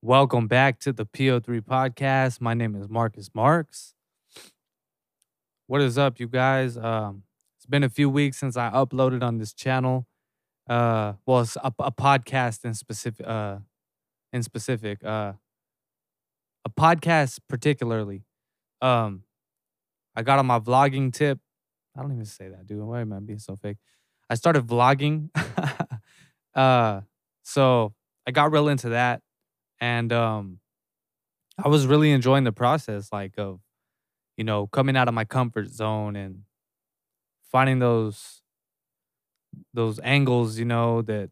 Welcome back to the PO3 podcast. My name is Marcus Marks. What is up, you guys? Um, it's been a few weeks since I uploaded on this channel. Uh, well, it's a, a podcast in specific. Uh, in specific, uh, a podcast particularly. Um, I got on my vlogging tip. I don't even say that, dude. Why am I being so fake? I started vlogging. uh, so I got real into that and um I was really enjoying the process like of you know coming out of my comfort zone and finding those those angles you know that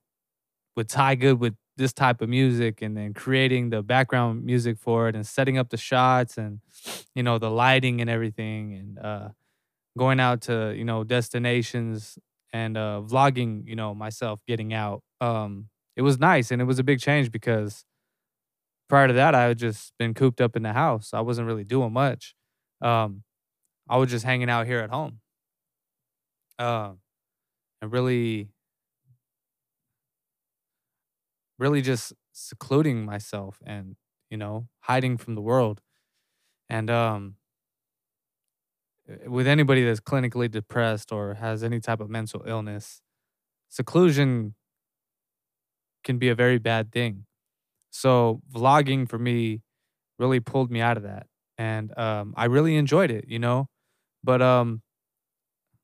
would tie good with this type of music and then creating the background music for it and setting up the shots and you know the lighting and everything and uh going out to you know destinations and uh vlogging you know myself getting out. Um it was nice and it was a big change because prior to that, I had just been cooped up in the house. I wasn't really doing much. Um, I was just hanging out here at home. Uh, and really, really just secluding myself and, you know, hiding from the world. And um, eh, with anybody that's clinically depressed or has any type of mental illness, seclusion can be a very bad thing. So vlogging for me really pulled me out of that. And um, I really enjoyed it, you know? But um,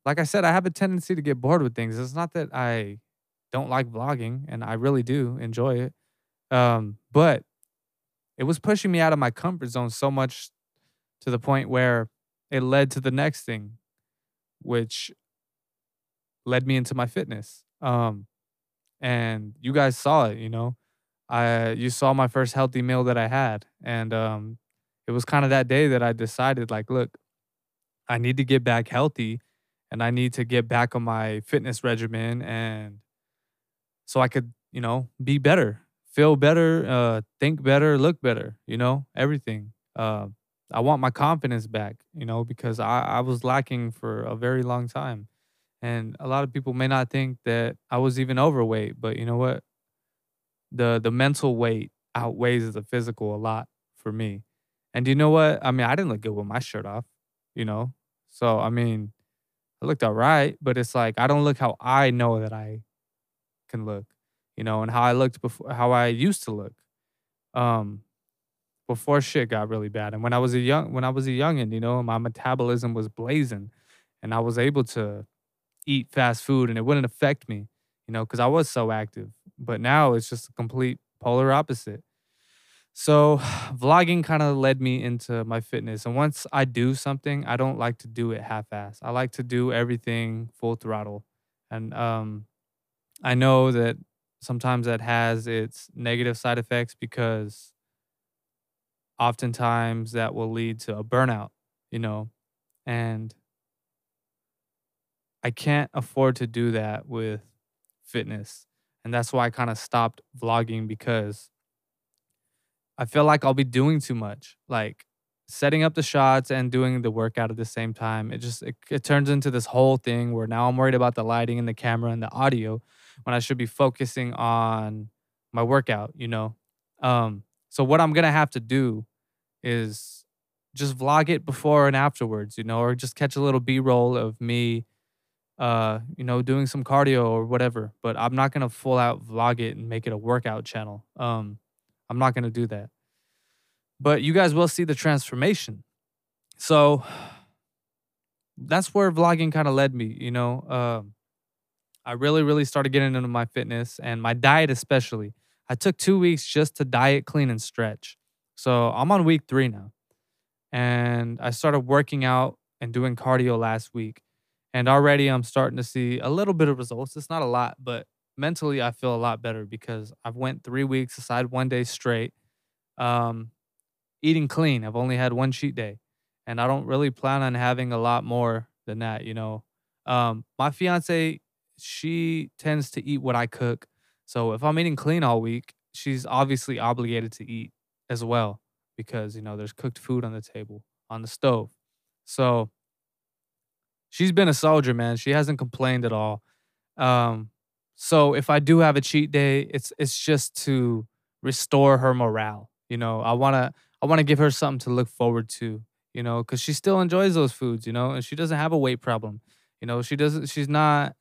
like I said, I have a tendency to get bored with things. It's not that I don't like vlogging, and I really do enjoy it. Um, but it was pushing me out of my comfort zone so much to the point where it led to the next thing, which led me into my fitness. Um, and you guys saw it, you know. I you saw my first healthy meal that I had, and um, it was kind of that day that I decided, like, look, I need to get back healthy, and I need to get back on my fitness regimen, and so I could, you know, be better, feel better, uh, think better, look better, you know, everything. Uh, I want my confidence back, you know, because I, I was lacking for a very long time. And a lot of people may not think that I was even overweight, but you know what? The the mental weight outweighs the physical a lot for me. And you know what? I mean, I didn't look good with my shirt off, you know? So, I mean, I looked all right, but it's like I don't look how I know that I can look, you know, and how I looked before how I used to look. Um before shit got really bad. And when I was a young when I was a youngin', you know, my metabolism was blazing and I was able to eat fast food and it wouldn't affect me, you know, because I was so active. But now it's just a complete polar opposite. So, vlogging kind of led me into my fitness. And once I do something, I don't like to do it half ass. I like to do everything full throttle. And um, I know that sometimes that has its negative side effects because oftentimes that will lead to a burnout, you know, and I can't afford to do that with fitness. And that's why I kind of stopped vlogging because I feel like I'll be doing too much. Like setting up the shots and doing the workout at the same time. It just it, it turns into this whole thing where now I'm worried about the lighting and the camera and the audio when I should be focusing on my workout, you know. Um so what I'm going to have to do is just vlog it before and afterwards, you know, or just catch a little B-roll of me uh, you know, doing some cardio or whatever. But I'm not gonna full out vlog it and make it a workout channel. Um, I'm not gonna do that. But you guys will see the transformation. So that's where vlogging kind of led me. You know, um, I really, really started getting into my fitness and my diet, especially. I took two weeks just to diet, clean, and stretch. So I'm on week three now. And I started working out and doing cardio last week and already I'm starting to see a little bit of results. It's not a lot, but mentally I feel a lot better because I've went three weeks aside one day straight, um, eating clean. I've only had one cheat day, and I don't really plan on having a lot more than that. You know, um, my fiance she tends to eat what I cook, so if I'm eating clean all week, she's obviously obligated to eat as well because you know there's cooked food on the table on the stove. So she's been a soldier, man. She hasn't complained at all. Um, so if I do have a cheat day, it's it's just to restore her morale. You know, I wanna I wanna give her something to look forward to, you know, 'cause she still enjoys those foods, you know, and she doesn't have a weight problem. You know, she doesn't she's not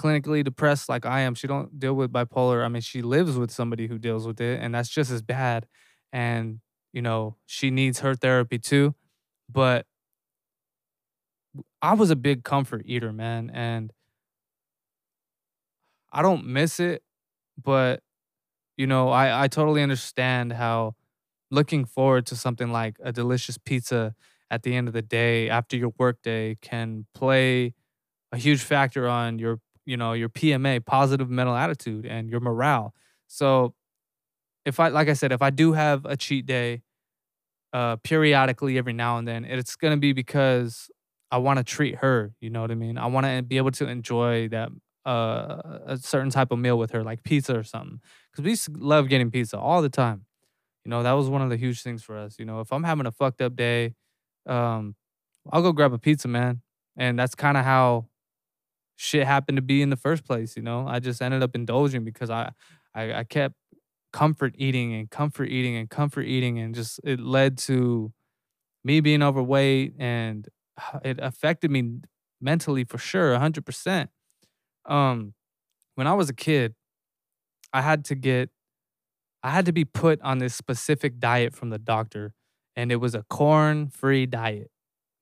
clinically depressed like I am. She don't deal with bipolar. I mean, she lives with somebody who deals with it, and that's just as bad. And, you know, she needs her therapy too. But I was a big comfort eater, man, and I don't miss it, but, you know, I I totally understand how looking forward to something like a delicious pizza at the end of the day after your workday can play a huge factor on your, you know, your PMA, positive mental attitude, and your morale. So, if I like I said, if I do have a cheat day, uh, periodically every now and then, it's gonna be because I wanna treat her, you know what I mean? I wanna be able to enjoy that, uh, a certain type of meal with her, like pizza or something, because we to love getting pizza all the time. You know, that was one of the huge things for us, you know, if I'm having a fucked up day, um, I'll go grab a pizza, man, and that's kinda how shit happened to be in the first place, you know? I just ended up indulging because I I I kept comfort eating and comfort eating and comfort eating, and just it led to me being overweight, and it affected me mentally for sure, 100%. Um, when I was a kid, I had to get I had to be put on this specific diet from the doctor, and it was a corn-free diet.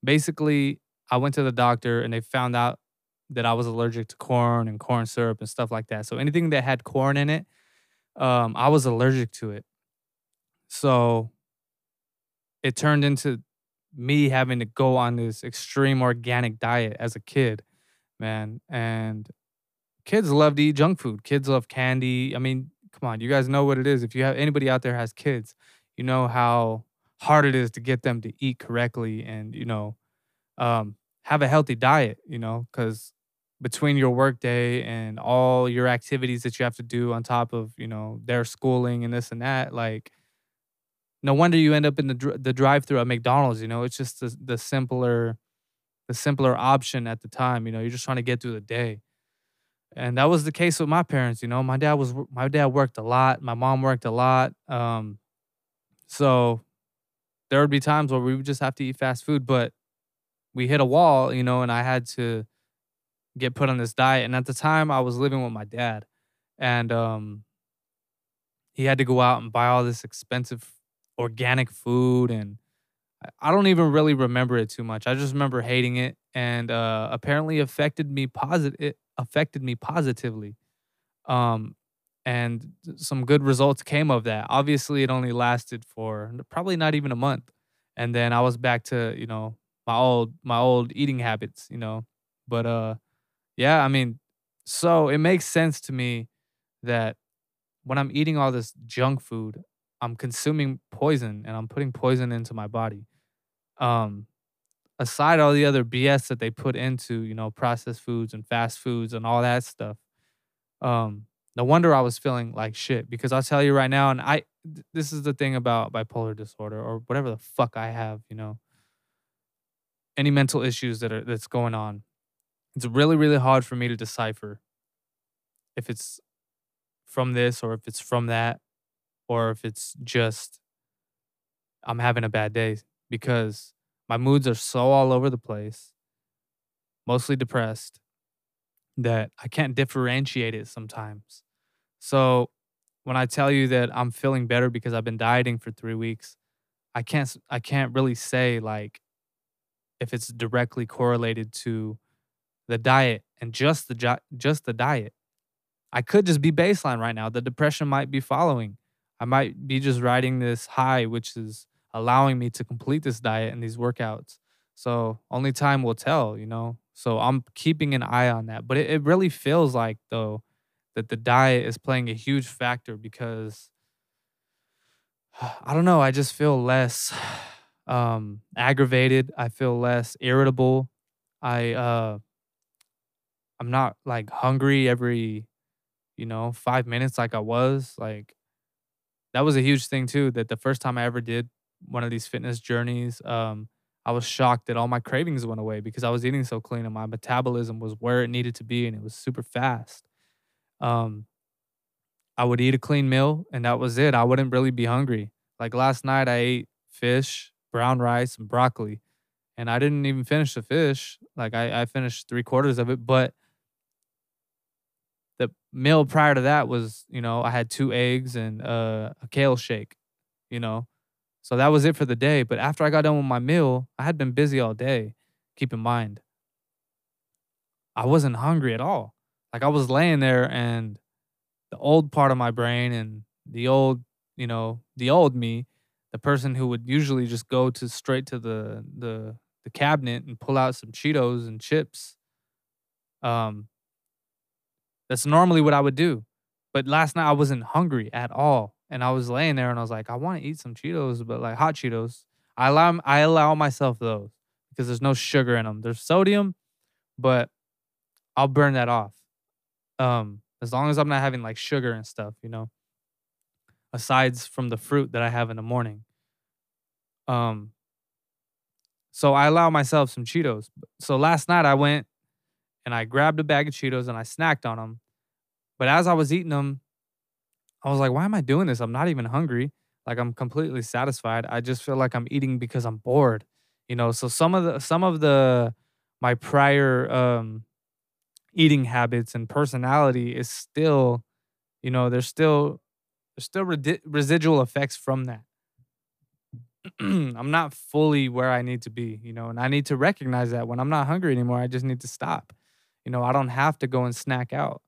Basically, I went to the doctor, and they found out that I was allergic to corn and corn syrup and stuff like that. So anything that had corn in it, um, I was allergic to it. So it turned into me having to go on this extreme organic diet as a kid, man, and kids love to eat junk food. Kids love candy. I mean, come on, you guys know what it is. If you have anybody out there has kids, you know how hard it is to get them to eat correctly and, you know, um, have a healthy diet, you know, because between your workday and all your activities that you have to do on top of, you know, their schooling and this and that, like no wonder you end up in the dr the drive through at McDonald's, you know? It's just the the simpler the simpler option at the time, you know? You're just trying to get through the day. And that was the case with my parents, you know? My dad was my dad worked a lot, my mom worked a lot, um, so there would be times where we would just have to eat fast food, but we hit a wall, you know, and I had to get put on this diet, and at the time, I was living with my dad, and, um he had to go out and buy all this expensive organic food, and I don't even really remember it too much. I just remember hating it, and, uh, apparently affected me posit it affected me positively. Um, and some good results came of that. Obviously, it only lasted for probably not even a month, and then I was back to, you know, my old my old eating habits, you know? But, uh, yeah, I mean, so it makes sense to me that when I'm eating all this junk food, I'm consuming poison, and I'm putting poison into my body. Um, aside all the other BS that they put into, you know, processed foods and fast foods and all that stuff, um, no wonder I was feeling like shit because I'll tell you right now, and I th this is the thing about bipolar disorder or whatever the fuck I have, you know? Any mental issues that are that's going on. It's really, really hard for me to decipher if it's from this or if it's from that or if it's just I'm having a bad day because my moods are so all over the place mostly depressed that I can't differentiate it sometimes. So, when I tell you that I'm feeling better because I've been dieting for 3 weeks, I can't I can't really say, like, if it's directly correlated to the diet and just the just the diet. I could just be baseline right now. The depression might be following. I might be just riding this high, which is allowing me to complete this diet and these workouts. So, only time will tell, you know? So, I'm keeping an eye on that. But it it really feels like, though, that the diet is playing a huge factor because I don't know, I just feel less, um, aggravated. I feel less irritable. I, uh I'm not, like, hungry every, you know, 5 minutes like I was. Like, that was a huge thing too, that the first time I ever did one of these fitness journeys, um, I was shocked that all my cravings went away because I was eating so clean and my metabolism was where it needed to be, and it was super fast. Um I would eat a clean meal, and that was it. I wouldn't really be hungry. Like last night, I ate fish, brown rice, and broccoli, and I didn't even finish the fish. Like I, I finished three quarters of it, but meal prior to that was, you know, I had two eggs and uh, a kale shake, you know. So that was it for the day. But after I got done with my meal, I had been busy all day. Keep in mind, I wasn't hungry at all. Like I was laying there and the old part of my brain and the old, you know, the old me, the person who would usually just go to straight to the the the cabinet and pull out some Cheetos and chips. Um that's normally what I would do. But last night I wasn't hungry at all. And I was laying there and I was like, I want to eat some Cheetos, but like hot Cheetos. I allow I allow myself those because there's no sugar in them. There's sodium, but I'll burn that off. Um, as long as I'm not having like sugar and stuff, you know. Asides from the fruit that I have in the morning. Um, so I allow myself some Cheetos. So last night I went and I grabbed a bag of Cheetos and I snacked on them. But as I was eating them, I was like, why am I doing this? I'm not even hungry. Like I'm completely satisfied. I just feel like I'm eating because I'm bored. You know, so some of the some of the my prior um eating habits and personality is still, you know, there's still there's still redi- residual effects from that. I'm not fully where I need to be, you know, and I need to recognize that when I'm not hungry anymore, I just need to stop. You know, I don't have to go and snack out.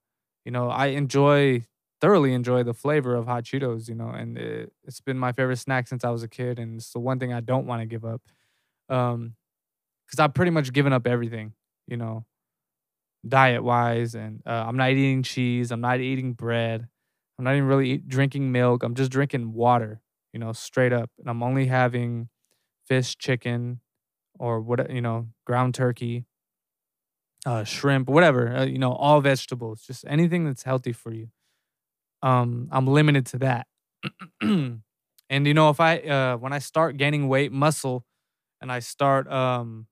You know, I enjoy thoroughly enjoy the flavor of hot Cheetos, you know, and it, has been my favorite snack since I was a kid, and it's the one thing I don't want to give up. Um, because I've pretty much given up everything, you know, diet wise, and uh, I'm not eating cheese, I'm not eating bread, I'm not even really eat, drinking milk. I'm just drinking water, you know, straight up, and I'm only having fish, chicken, or what you know, ground turkey, uh, shrimp, whatever, uh, you know, all vegetables, just anything that's healthy for you. Um, I'm limited to that. and you know, if I uh, when I start gaining weight, muscle, and I start um,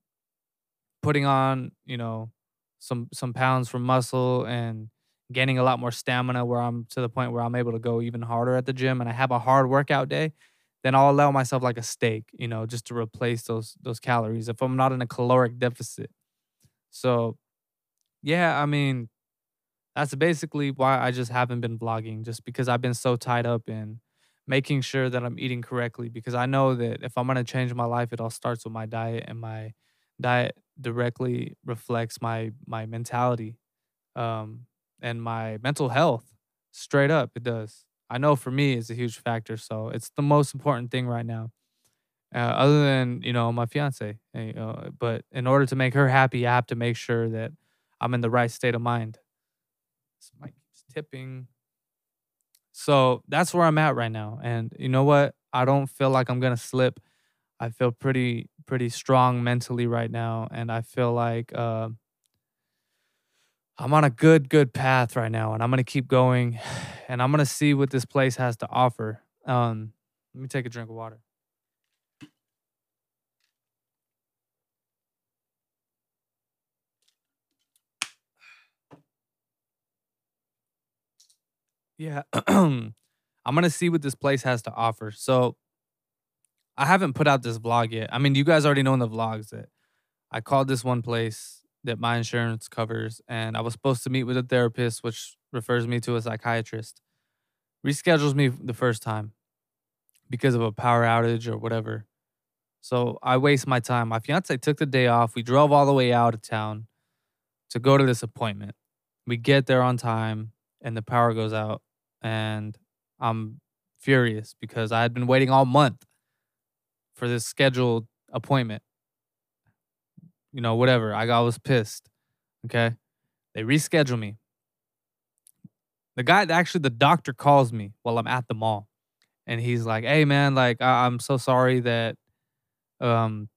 putting on, you know, some some pounds from muscle and gaining a lot more stamina, where I'm to the point where I'm able to go even harder at the gym, and I have a hard workout day, then I'll allow myself like a steak, you know, just to replace those those calories if I'm not in a caloric deficit. So yeah, I mean, that's basically why I just haven't been vlogging, just because I've been so tied up in making sure that I'm eating correctly. Because I know that if I'm gonna change my life, it all starts with my diet, and my diet directly reflects my my mentality, um, and my mental health. Straight up, it does. I know for me, it's a huge factor. So it's the most important thing right now. Uh, other than you know my fiance, you know, but in order to make her happy, I have to make sure that I'm in the right state of mind. This mic keeps tipping. So that's where I'm at right now. And you know what? I don't feel like I'm gonna slip. I feel pretty pretty strong mentally right now, and I feel like uh, I'm on a good good path right now, and I'm gonna keep going, and I'm gonna see what this place has to offer. Um, let me take a drink of water. Yeah. I'm gonna see what this place has to offer. So I haven't put out this vlog yet. I mean, you guys already know in the vlogs that I called this one place that my insurance covers, and I was supposed to meet with a therapist, which refers me to a psychiatrist. Reschedules me the first time because of a power outage or whatever. So I waste my time. My fiance took the day off. We drove all the way out of town to go to this appointment. We get there on time and the power goes out and I'm furious because I had been waiting all month for this scheduled appointment. You know, whatever. I, I was pissed. Okay. They reschedule me. The guy, actually, the doctor calls me while I'm at the mall. And he's like, hey, man, like, I- I'm so sorry that um,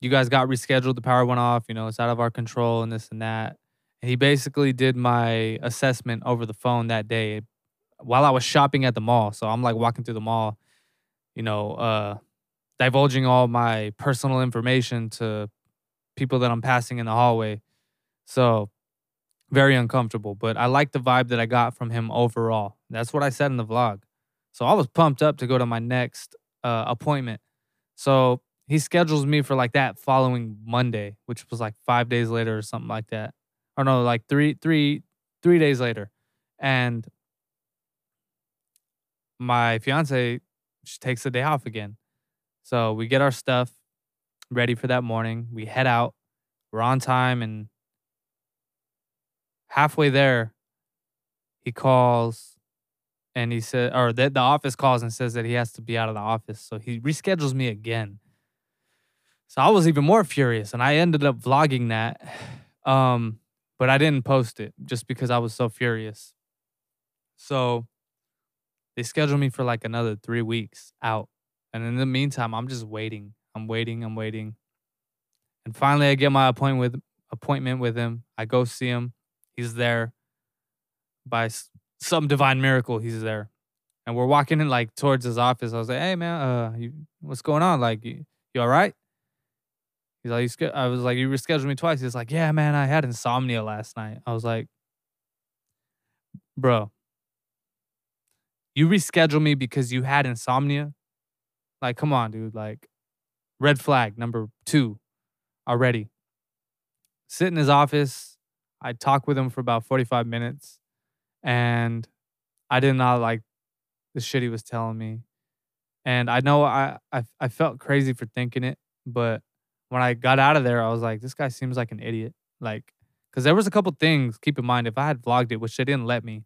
you guys got rescheduled. The power went off. You know, it's out of our control and this and that. And he basically did my assessment over the phone that day while I was shopping at the mall. So I'm like walking through the mall, you know, uh, divulging all my personal information to people that I'm passing in the hallway. So very uncomfortable, but I like the vibe that I got from him overall. That's what I said in the vlog. So I was pumped up to go to my next uh, appointment. So he schedules me for like that following Monday, which was like five days later or something like that. Or no, like three, three, three days later. And my fiance she takes the day off again. So we get our stuff ready for that morning. We head out. We're on time and halfway there, he calls and he said, or the, the office calls and says that he has to be out of the office. So he reschedules me again. So I was even more furious and I ended up vlogging that. Um, but I didn't post it just because I was so furious. So they scheduled me for like another three weeks out. And in the meantime, I'm just waiting. I'm waiting. I'm waiting. And finally, I get my appointment with appointment with him. I go see him. He's there. By some divine miracle, he's there. And we're walking in like towards his office. I was like, "Hey man, uh, you, what's going on? Like, you, you all right?" He's like, you I was like, you rescheduled me twice. He's like, yeah, man, I had insomnia last night. I was like, bro, you reschedule me because you had insomnia? Like, come on, dude. Like, red flag number two already. Sit in his office. I talk with him for about 45 minutes and I did not like the shit he was telling me. And I know I, I I felt crazy for thinking it, but when I got out of there, I was like, this guy seems like an idiot. Like, because there was a couple things. Keep in mind, if I had vlogged it, which they didn't let me,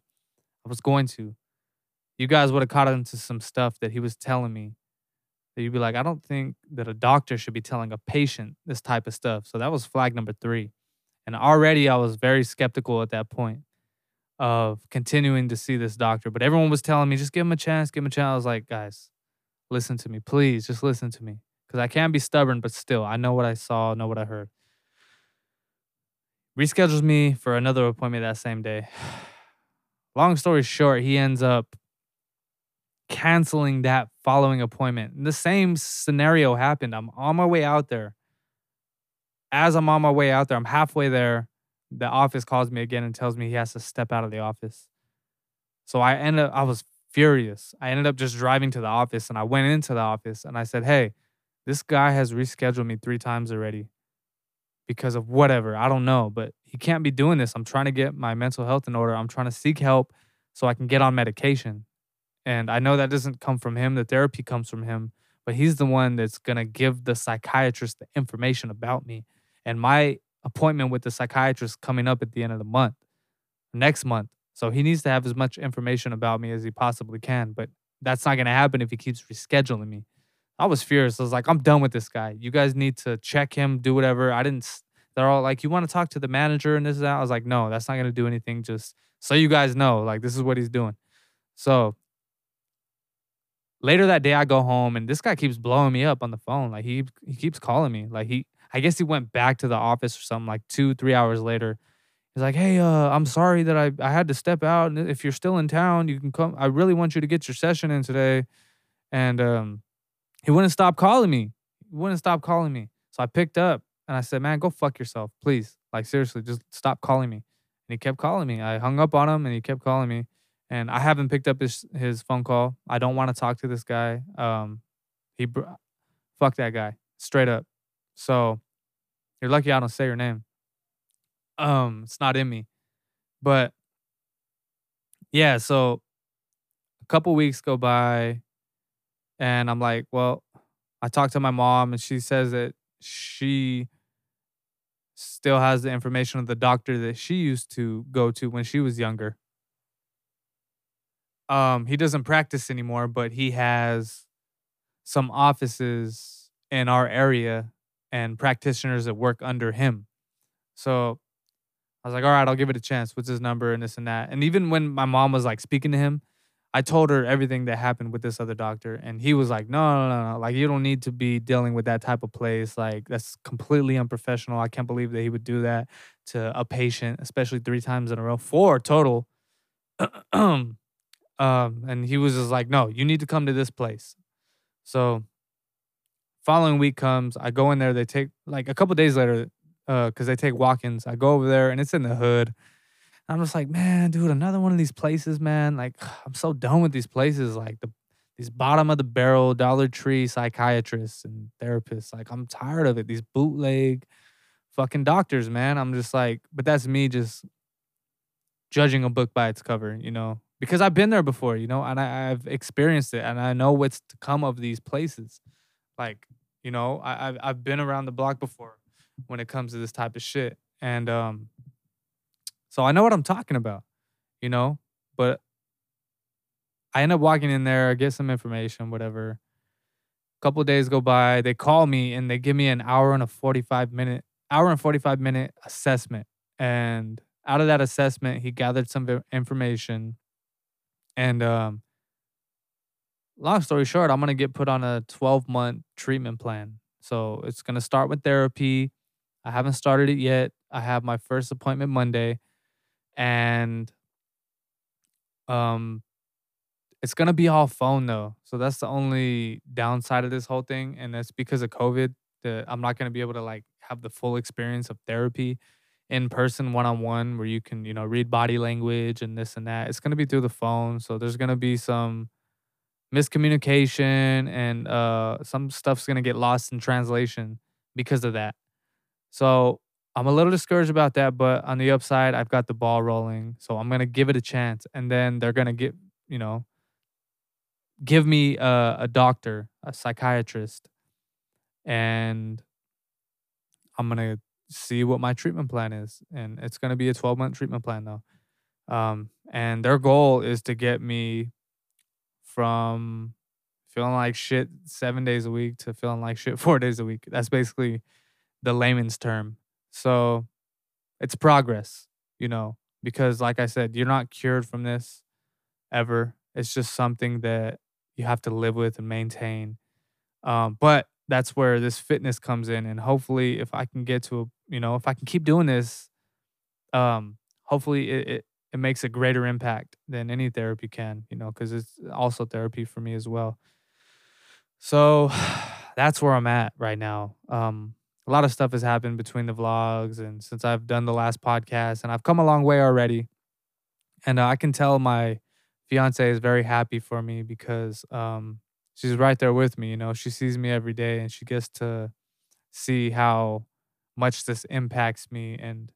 I was going to. You guys would have caught into some stuff that he was telling me. That you'd be like, I don't think that a doctor should be telling a patient this type of stuff. So that was flag number three. And already I was very skeptical at that point of continuing to see this doctor. But everyone was telling me, just give him a chance, give him a chance. I was like, guys, listen to me. Please, just listen to me because I can't be stubborn, but still, I know what I saw, know what I heard. Reschedules me for another appointment that same day. Long story short, he ends up canceling that following appointment. The same scenario happened. I'm on my way out there. As I'm on my way out there, I'm halfway there. The office calls me again and tells me he has to step out of the office. So I ended up, I was furious. I ended up just driving to the office and I went into the office and I said, Hey, this guy has rescheduled me three times already because of whatever. I don't know, but he can't be doing this. I'm trying to get my mental health in order. I'm trying to seek help so I can get on medication. And I know that doesn't come from him, the therapy comes from him, but he's the one that's going to give the psychiatrist the information about me. And my appointment with the psychiatrist coming up at the end of the month, next month. So he needs to have as much information about me as he possibly can, but that's not going to happen if he keeps rescheduling me. I was furious. I was like, I'm done with this guy. You guys need to check him, do whatever. I didn't. They're all like, you want to talk to the manager and this and that. I was like, no, that's not gonna do anything. Just so you guys know, like this is what he's doing. So later that day, I go home and this guy keeps blowing me up on the phone. Like he he keeps calling me. Like he, I guess he went back to the office or something. Like two, three hours later, he's like, hey, uh, I'm sorry that I I had to step out. And if you're still in town, you can come. I really want you to get your session in today. And um, he wouldn't stop calling me. He wouldn't stop calling me. So I picked up and I said, man, go fuck yourself, please. Like, seriously, just stop calling me. And he kept calling me. I hung up on him and he kept calling me. And I haven't picked up his, his phone call. I don't want to talk to this guy. Um, he, fuck that guy, straight up. So you're lucky I don't say your name. Um, it's not in me. But yeah, so a couple weeks go by and I'm like, well, I talked to my mom and she says that she still has the information of the doctor that she used to go to when she was younger. Um, he doesn't practice anymore, but he has some offices in our area and practitioners that work under him. So I was like, all right, I'll give it a chance. What's his number and this and that. And even when my mom was like speaking to him, I told her everything that happened with this other doctor, and he was like, "No, no, no, no! Like, you don't need to be dealing with that type of place. Like, that's completely unprofessional. I can't believe that he would do that to a patient, especially three times in a row, four total." um, and he was just like, "No, you need to come to this place." So, following week comes, I go in there. They take like a couple days later, uh, because they take walk-ins. I go over there, and it's in the hood. I'm just like, man, dude, another one of these places, man. Like, I'm so done with these places. Like the these bottom of the barrel Dollar Tree psychiatrists and therapists. Like I'm tired of it. These bootleg fucking doctors, man. I'm just like, but that's me just judging a book by its cover, you know, because I've been there before, you know, and I, I've experienced it and I know what's to come of these places. Like, you know, I, I've I've been around the block before when it comes to this type of shit. And um so I know what I'm talking about, you know, but I end up walking in there, get some information, whatever. A couple days go by, they call me and they give me an hour and a 45 minute hour and 45 minute assessment. And out of that assessment, he gathered some information. And um, long story short, I'm to get put on a 12 month treatment plan. So it's to start with therapy. I haven't started it yet. I have my first appointment Monday. And um, it's to be all phone though. So that's the only downside of this whole thing. And that's because of COVID that I'm not to be able to like have the full experience of therapy in person one on one where you can, you know, read body language and this and that. It's going to be through the phone. So there's going to be some miscommunication and uh some stuff's going to get lost in translation because of that. So I'm a little discouraged about that, but on the upside, I've got the ball rolling. So I'm going to give it a chance and then they're going to get, you know, give me a, a doctor, a psychiatrist and I'm gonna see what my treatment plan is, and it's gonna be a 12 month treatment plan though. Um, and their goal is to get me from feeling like shit seven days a week to feeling like shit four days a week. That's basically the layman's term. So it's progress, you know, because like I said, you're not cured from this ever. It's just something that you have to live with and maintain. Um, but that's where this fitness comes in and hopefully if i can get to a you know if i can keep doing this um hopefully it, it, it makes a greater impact than any therapy can you know because it's also therapy for me as well. So that's where i'm at right now. Um a lot of stuff has happened between the vlogs and since i've done the last podcast and i've come a long way already. And uh, i can tell my fiance is very happy for me because um she's right there with me. You know, she sees me every day and she gets to see how much this impacts me and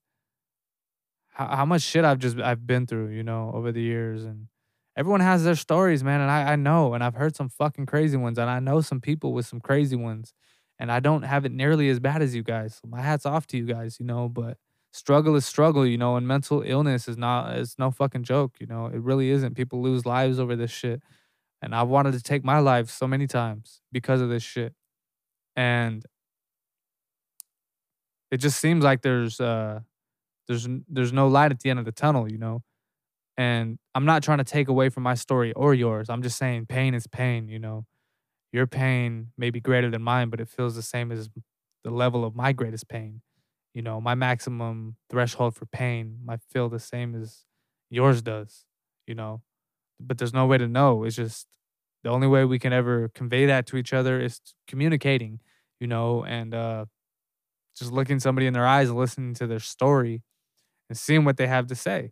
how, how much shit I've just I've been through, you know, over the years. And everyone has their stories, man. And I, I know, and I've heard some fucking crazy ones, and I know some people with some crazy ones. And I don't have it nearly as bad as you guys. My hat's off to you guys, you know, but struggle is struggle, you know, and mental illness is not it's no fucking joke, you know. It really isn't. People lose lives over this shit. And I've wanted to take my life so many times because of this shit. And it just seems like there's uh there's there's no light at the end of the tunnel, you know. And I'm not trying to take away from my story or yours. I'm just saying pain is pain, you know. Your pain may be greater than mine, but it feels the same as the level of my greatest pain. You know, my maximum threshold for pain might feel the same as yours does, you know but there's no way to know. It's just the only way we can ever convey that to each other is communicating, you know, and uh, just looking somebody in their eyes and listening to their story and seeing what they have to say,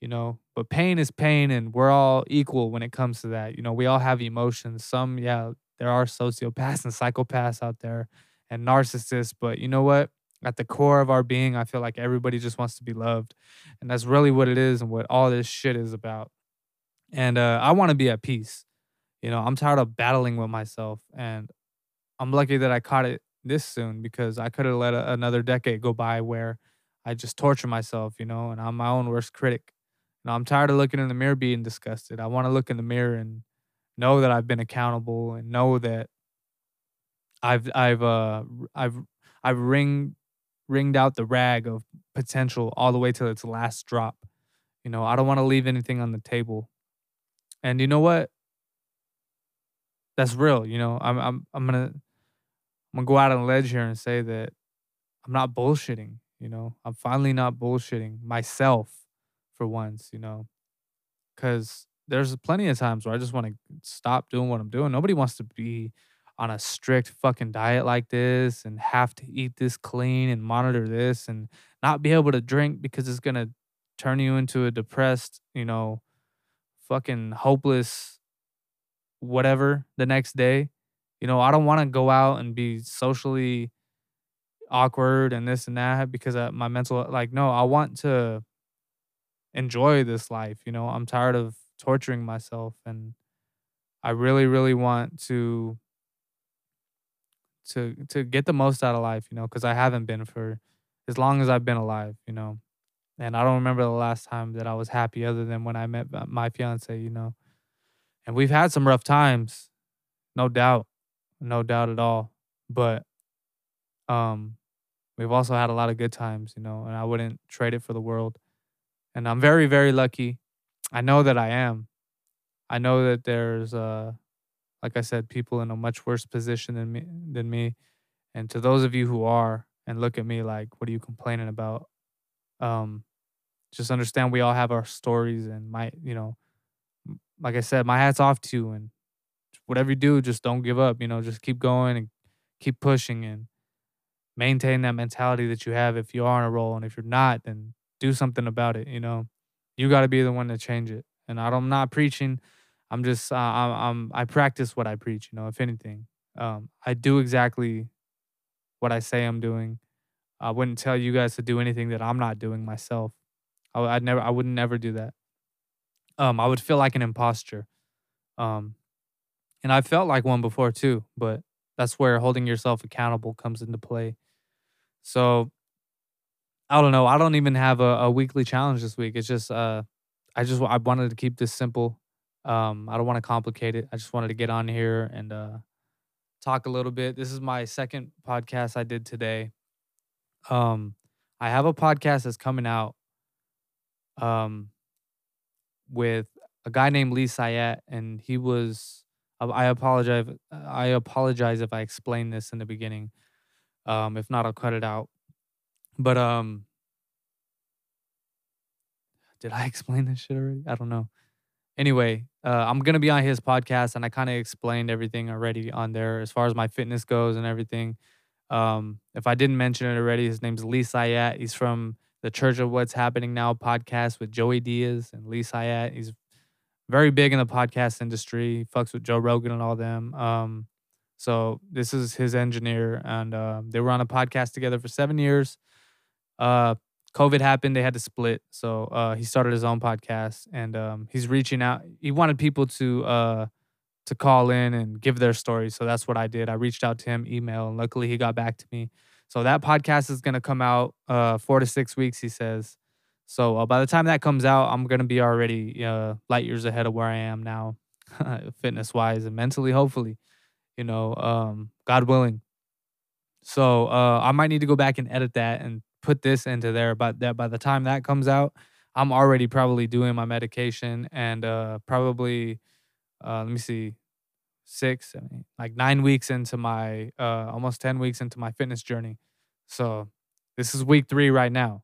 you know. But pain is pain, and we're all equal when it comes to that. You know, we all have emotions. Some, yeah, there are sociopaths and psychopaths out there and narcissists, but you know what? At the core of our being, I feel like everybody just wants to be loved. And that's really what it is and what all this shit is about and uh, I want to be at peace. You know, I'm tired of battling with myself, and I'm lucky that I caught it this soon because I could have let a, another decade go by where I just torture myself, you know, and I'm my own worst critic. Know, I'm tired of looking in the mirror being disgusted. I want to look in the mirror and know that I've been accountable and know that I've I've uh I've I've ring ringed out the rag of potential all the way till its last drop. You know, I don't want to leave anything on the table. And you know what? That's real. You know, I'm I'm I'm gonna I'm gonna go out on a ledge here and say that I'm not bullshitting. You know, I'm finally not bullshitting myself for once. You know, because there's plenty of times where I just want to stop doing what I'm doing. Nobody wants to be on a strict fucking diet like this and have to eat this clean and monitor this and not be able to drink because it's gonna turn you into a depressed, you know, fucking hopeless whatever the next day. You know, I don't want to go out and be socially awkward and this and that because of my mental like no, I want to enjoy this life, you know. I'm tired of torturing myself and I really really want to to to get the most out of life, you know, cuz I haven't been for as long as I've been alive, you know. And I don't remember the last time that I was happy other than when I met my fiance, you know. And we've had some rough times, no doubt. No doubt at all. But um we've also had a lot of good times, you know, and I wouldn't trade it for the world. And I'm very very lucky. I know that I am. I know that there's uh like I said people in a much worse position than me than me. And to those of you who are and look at me like what are you complaining about? Um just understand we all have our stories and my, you know, like I said, my hat's off to you and whatever you do, just don't give up, you know, just keep going and keep pushing and maintain that mentality that you have if you are on a roll. And if you're not, then do something about it, you know. You got to be the one to change it. And I'm not preaching. I'm just uh, I'm, I'm I practice what I preach, you know, if anything. Um I do exactly what I say I'm doing. I wouldn't tell you guys to do anything that I'm not doing myself. I, I'd never I would never do that. Um I would feel like an imposter. Um and I felt like one before too, but that's where holding yourself accountable comes into play. So I don't know. I don't even have a, a weekly challenge this week. It's just uh I just I wanted to keep this simple. Um I don't want to complicate it. I just wanted to get on here and uh talk a little bit. This is my second podcast I did today. Um I have a podcast that's coming out um with a guy named Lee Syatt and he was uh, I apologize. I apologize if I explained this in the beginning. Um, if not, I'll cut it out. But um, did I explain this shit already? I don't know. Anyway, uh, I'm gonna be on his podcast, and I kind of explained everything already on there as far as my fitness goes and everything. Um, if I didn't mention it already, his name's Lee Syatt. He's from the Church of What's Happening Now podcast with Joey Diaz and Lee Syatt. He's very big in the podcast industry. He fucks with Joe Rogan and all them. Um, so this is his engineer, and uh, they were on a podcast together for seven years. Uh, COVID happened; they had to split. So uh, he started his own podcast, and um, he's reaching out. He wanted people to uh, to call in and give their stories. So that's what I did. I reached out to him, email, and luckily he got back to me. So that podcast is gonna come out uh, four to six weeks, he says. So uh, by the time that comes out, I'm gonna be already uh, light years ahead of where I am now, fitness wise and mentally. Hopefully, you know, um, God willing. So uh, I might need to go back and edit that and put this into there. But that by the time that comes out, I'm already probably doing my medication and uh, probably uh, let me see, six, I mean, like nine weeks into my uh, almost ten weeks into my fitness journey. So this is week three right now.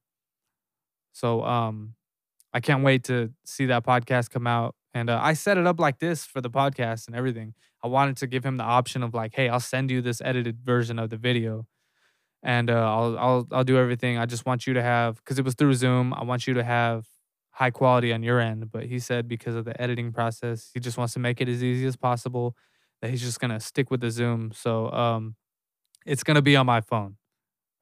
So um, I can't wait to see that podcast come out. And uh, I set it up like this for the podcast and everything. I wanted to give him the option of like, hey, I'll send you this edited version of the video, and uh, I'll I'll I'll do everything. I just want you to have because it was through Zoom. I want you to have high quality on your end. But he said because of the editing process, he just wants to make it as easy as possible. That he's just gonna stick with the Zoom. So um, it's gonna be on my phone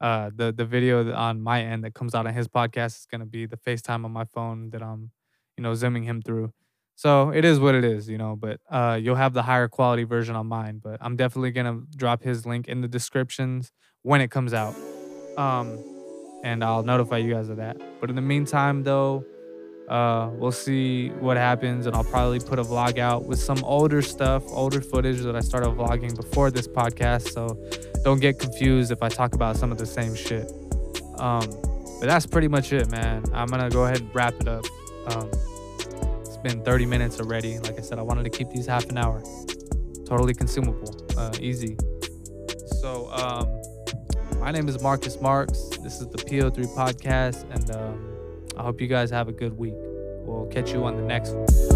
uh, the the video on my end that comes out on his podcast is gonna be the FaceTime on my phone that I'm, you know, zooming him through. So it is what it is, you know. But uh, you'll have the higher quality version on mine. But I'm definitely gonna drop his link in the descriptions when it comes out, um, and I'll notify you guys of that. But in the meantime, though, uh, we'll see what happens, and I'll probably put a vlog out with some older stuff, older footage that I started vlogging before this podcast. So don't get confused if I talk about some of the same shit. Um, but that's pretty much it, man. I'm gonna go ahead and wrap it up. Um, it's been 30 minutes already. Like I said, I wanted to keep these half an hour. Totally consumable, uh, easy. So, um, my name is Marcus Marks. This is the PO3 podcast, and um, I hope you guys have a good week. We'll catch you on the next one.